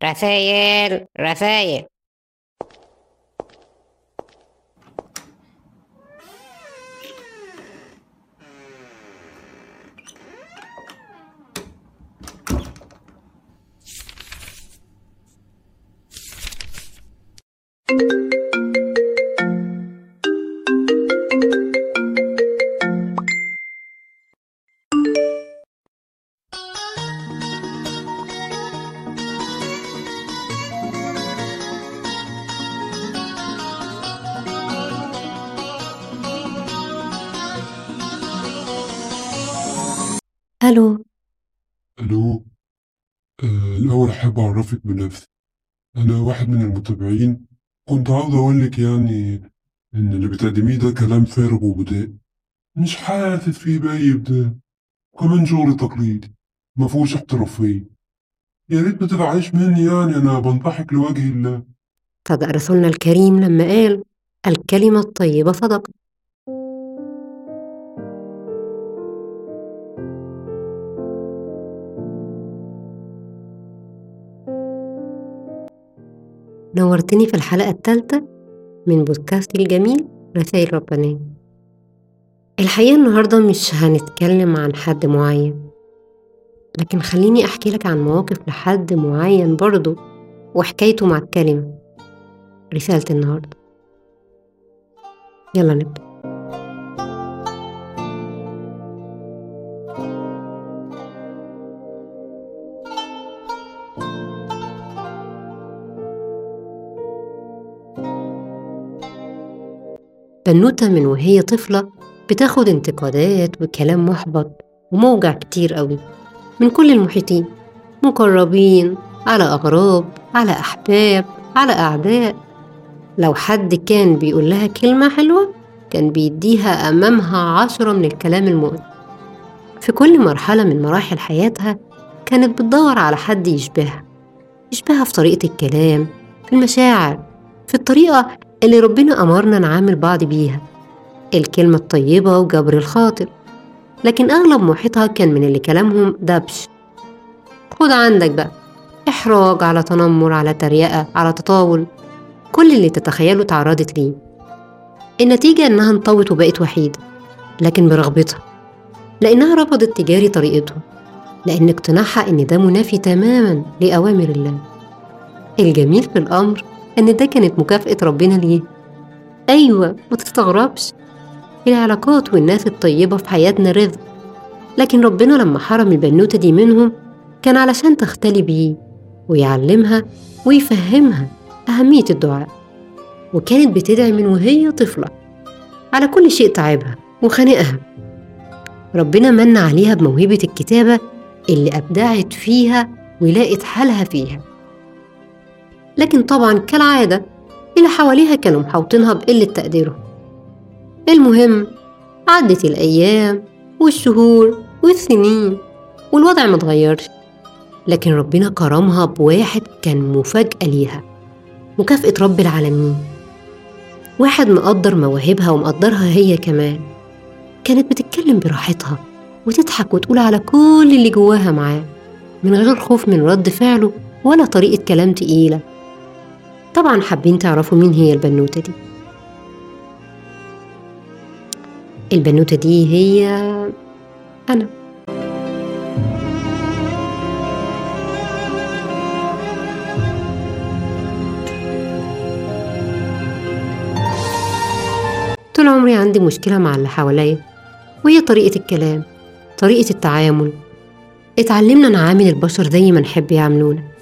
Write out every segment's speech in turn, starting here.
Rafael, Rafael. ألو. ألو. آه الأول أحب أعرفك بنفسي. أنا واحد من المتابعين. كنت عاوز أقولك يعني إن اللي بتقدميه ده كلام فارغ وبداء مش حاسس فيه بأي إبداع. وكمان شغل تقليدي. مفهوش احترافية. يا ريت ما تزعليش مني يعني. أنا بنصحك لوجه الله. صدق رسولنا الكريم لما قال الكلمة الطيبة صدقة. نورتني في الحلقة الثالثة من بودكاست الجميل رسائل ربانية. الحقيقة النهاردة مش هنتكلم عن حد معين لكن خليني أحكي لك عن مواقف لحد معين برضه وحكايته مع الكلمة. رسالة النهاردة. يلا نبدأ. بنوتة من وهي طفلة بتاخد انتقادات وكلام محبط وموجع كتير قوي من كل المحيطين مقربين على أغراب على أحباب على أعداء. لو حد كان بيقول لها كلمة حلوة كان بيديها أمامها عشرة من الكلام المؤذي في كل مرحلة من مراحل حياتها كانت بتدور على حد يشبهها يشبهها في طريقة الكلام في المشاعر في الطريقة اللي ربنا أمرنا نعامل بعض بيها الكلمة الطيبة وجبر الخاطر لكن أغلب محيطها كان من اللي كلامهم دبش. خد عندك بقى إحراج على تنمر على تريقة على تطاول كل اللي تتخيله تعرضت ليه. النتيجة إنها انطوت وبقت وحيدة لكن برغبتها لأنها رفضت تجاري طريقتهم لأن اقتناعها إن ده منافي تماما لأوامر الله. الجميل في الأمر إن ده كانت مكافأة ربنا ليه؟ أيوة ما تستغربش. العلاقات والناس الطيبة في حياتنا رزق. لكن ربنا لما حرم البنوتة دي منهم كان علشان تختلي بيه ويعلمها ويفهمها أهمية الدعاء. وكانت بتدعي من وهي طفلة. على كل شيء تعبها وخانقها. ربنا من عليها بموهبة الكتابة اللي أبدعت فيها ولقت حالها فيها. لكن طبعا كالعادة اللي حواليها كانوا محوطينها بقلة تقديرهم المهم عدت الأيام والشهور والسنين والوضع متغيرش لكن ربنا كرمها بواحد كان مفاجأة ليها مكافأة رب العالمين. واحد مقدر مواهبها ومقدرها هي كمان. كانت بتتكلم براحتها وتضحك وتقول على كل اللي جواها معاه من غير خوف من رد فعله ولا طريقة كلام تقيلة. طبعا حابين تعرفوا مين هي البنوتة دي. البنوتة دي هي أنا. طول عمري عندي مشكلة مع اللي حواليا وهي طريقة الكلام طريقة التعامل. اتعلمنا نعامل البشر زي ما نحب يعاملونا.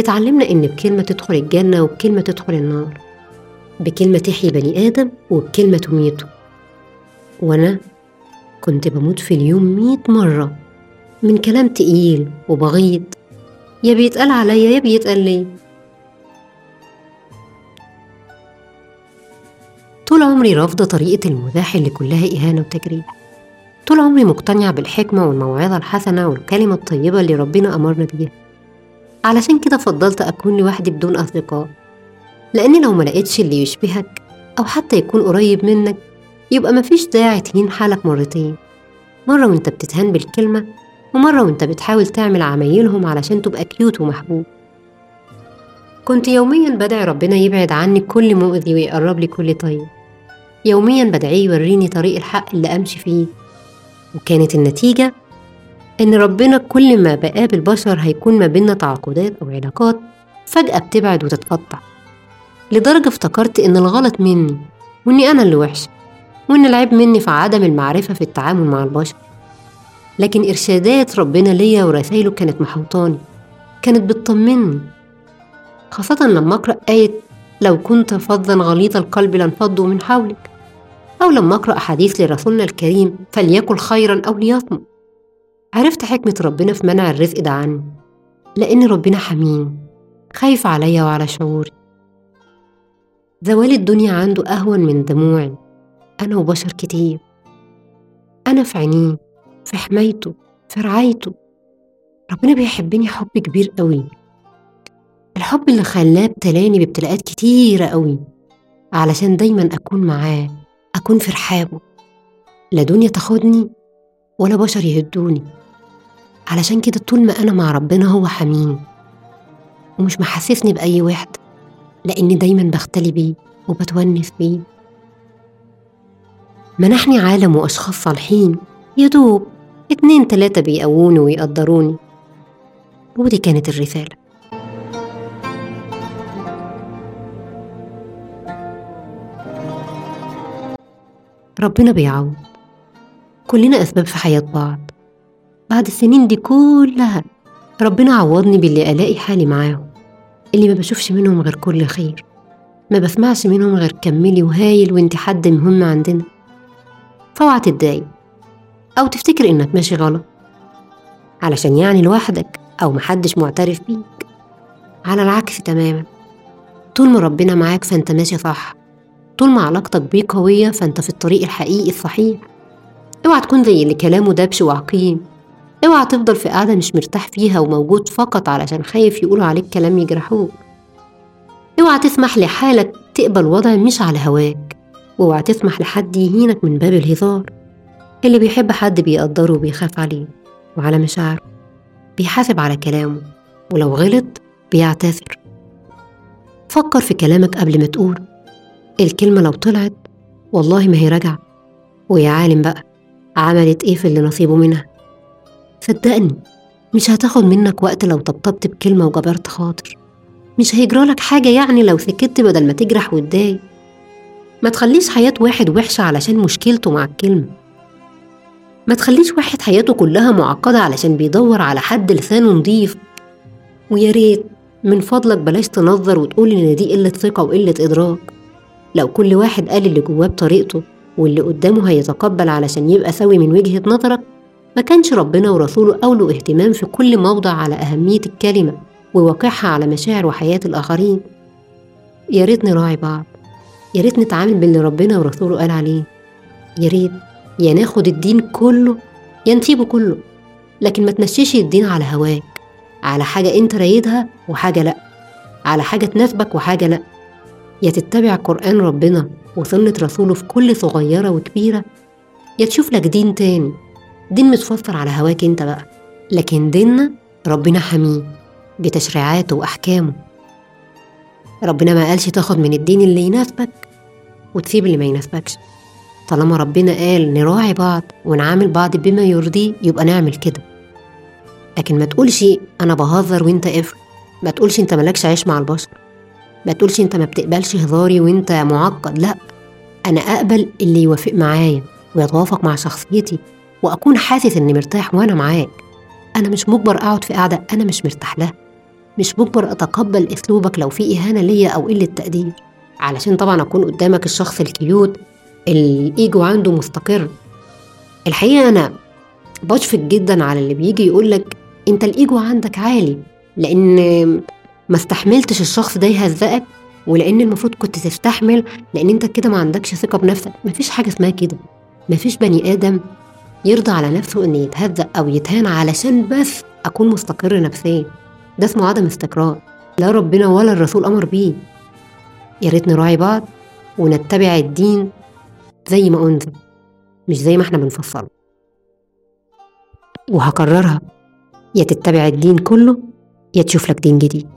اتعلمنا إن بكلمة تدخل الجنة وبكلمة تدخل النار. بكلمة تحيي بني آدم وبكلمة تميته. وأنا كنت بموت في اليوم مية مرة. من كلام تقيل وبغيض. يا بيتقال عليا يا بيتقال لي طول عمري رافضة طريقة المزاح اللي كلها إهانة وتجريح. طول عمري مقتنعة بالحكمة والموعظة الحسنة والكلمة الطيبة اللي ربنا أمرنا بيها. علشان كده فضلت أكون لوحدي بدون أصدقاء. لأن لو ما لقيتش اللي يشبهك أو حتى يكون قريب منك يبقى مفيش داعي تهين حالك مرتين. مرة وأنت بتتهان بالكلمة ومرة وأنت بتحاول تعمل عمايلهم علشان تبقى كيوت ومحبوب. كنت يوميا بدعي ربنا يبعد عني كل مؤذي ويقرب لي كل طيب. يوميا بدعيه يوريني طريق الحق اللي أمشي فيه. وكانت النتيجة إن ربنا كل ما بقابل بشر هيكون ما بينا تعاقدات أو علاقات فجأة بتبعد وتتقطع. لدرجة افتكرت إن الغلط مني وإني أنا اللي وحشة وإن العيب مني في عدم المعرفة في التعامل مع البشر. لكن إرشادات ربنا ليا ورسايله كانت محوطاني كانت بتطمني خاصة لما أقرأ آية لو كنت فظا غليظ القلب لانفضوا من حولك أو لما أقرأ حديث لرسولنا الكريم فليكن خيرا أو ليصمت. عرفت حكمة ربنا في منع الرزق ده عني لأن ربنا حميم خايف عليا وعلى شعوري. زوال الدنيا عنده أهون من دموعي أنا وبشر كتير. أنا في عينيه في حمايته في رعايته. ربنا بيحبني حب كبير قوي. الحب اللي خلاه ابتلاني بابتلاءات كتيرة قوي. علشان دايما أكون معاه أكون في رحابه. لا دنيا تاخدني ولا بشر يهدوني. علشان كده طول ما أنا مع ربنا هو حميني ومش محسسني بأي وحدة لأني دايما بختلي بيه وبتونس بيه. منحني عالم وأشخاص صالحين يدوب اتنين تلاتة بيقووني ويقدروني. ودي كانت الرسالة. ربنا بيعوض. كلنا أسباب في حياة بعض. بعد السنين دي كلها ربنا عوضني باللي ألاقي حالي معاهم اللي ما بشوفش منهم غير كل خير ما بسمعش منهم غير كملي وهايل وانت حد مهم عندنا. فاوعى تتضايق أو تفتكر إنك ماشي غلط. علشان يعني لوحدك أو محدش معترف بيك. على العكس تماما. طول ما ربنا معاك فأنت ماشي صح. طول ما علاقتك بيه قوية فأنت في الطريق الحقيقي الصحيح. اوعى تكون زي اللي كلامه دبش وعقيم اوعى تفضل في قاعدة مش مرتاح فيها وموجود فقط علشان خايف يقولوا عليك كلام يجرحوك. اوعى تسمح لحالك تقبل وضع مش على هواك. واوعى تسمح لحد يهينك من باب الهزار. اللي بيحب حد بيقدره وبيخاف عليه وعلى مشاعره بيحاسب على كلامه ولو غلط بيعتذر. فكر في كلامك قبل ما تقول. الكلمة لو طلعت والله ما هي راجعة. ويا عالم بقى عملت إيه في اللي نصيبه منها؟ صدقني مش هتاخد منك وقت لو طبطبت بكلمة وجبرت خاطر. مش هيجرالك حاجة يعني لو سكت بدل ما تجرح وتضايق. ما تخليش حياة واحد وحشة علشان مشكلته مع الكلمة. ما تخليش واحد حياته كلها معقدة علشان بيدور على حد لسانه نضيف. ويا ريت من فضلك بلاش تنظر وتقول إن دي قلة ثقة وقلة إدراك. لو كل واحد قال اللي جواه بطريقته واللي قدامه هيتقبل علشان يبقى سوي من وجهة نظرك ما كانش ربنا ورسوله أولوا اهتمام في كل موضع على أهمية الكلمة وواقعها على مشاعر وحياة الآخرين. يا ريت نراعي بعض يا ريت نتعامل باللي ربنا ورسوله قال عليه. يا ريت يا ناخد الدين كله يا نسيبه كله. لكن ما تمشيش الدين على هواك على حاجة انت رايدها وحاجة لأ على حاجة تناسبك وحاجة لأ. يا تتبع قرآن ربنا وسنة رسوله في كل صغيرة وكبيرة يا تشوف لك دين تاني. دين متفسر على هواك انت بقى. لكن ديننا ربنا حميه بتشريعاته وأحكامه. ربنا ما قالش تاخد من الدين اللي يناسبك وتسيب اللي ما يناسبكش. طالما ربنا قال نراعي بعض ونعامل بعض بما يرضيه يبقى نعمل كده. لكن ما تقولش أنا بهزر وأنت قفل ما تقولش أنت مالكش عيش مع البشر. ما تقولش أنت ما بتقبلش هزاري وأنت معقد لأ. أنا أقبل اللي يوافق معايا ويتوافق مع شخصيتي. وأكون حاسس إني مرتاح وأنا معاك. أنا مش مجبر أقعد في قعدة أنا مش مرتاح لها. مش مجبر أتقبل أسلوبك لو في إهانة ليا أو قلة تقدير. علشان طبعا أكون قدامك الشخص الكيوت الإيجو عنده مستقر. الحقيقة أنا بشفق جدا على اللي بيجي يقولك أنت الإيجو عندك عالي لأن ما استحملتش الشخص ده يهزقك ولأن المفروض كنت تستحمل لأن أنت كده ما عندكش ثقة بنفسك. مفيش حاجة اسمها كده. مفيش بني آدم يرضى على نفسه ان يتهزق أو يتهان علشان بس أكون مستقر نفسيا. ده اسمه عدم استقرار. لا ربنا ولا الرسول أمر بيه. يا ريت نراعي بعض ونتبع الدين زي ما انزل مش زي ما إحنا بنفصله وهكررها. يا تتبع الدين كله يا تشوف لك دين جديد.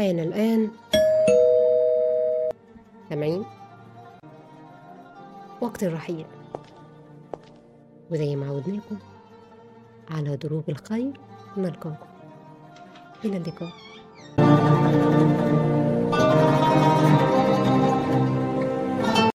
حان الآن. سامعين وقت الرحيل. وزي ما عودناكم على دروب الخير نلقاكم. إلى اللقاء.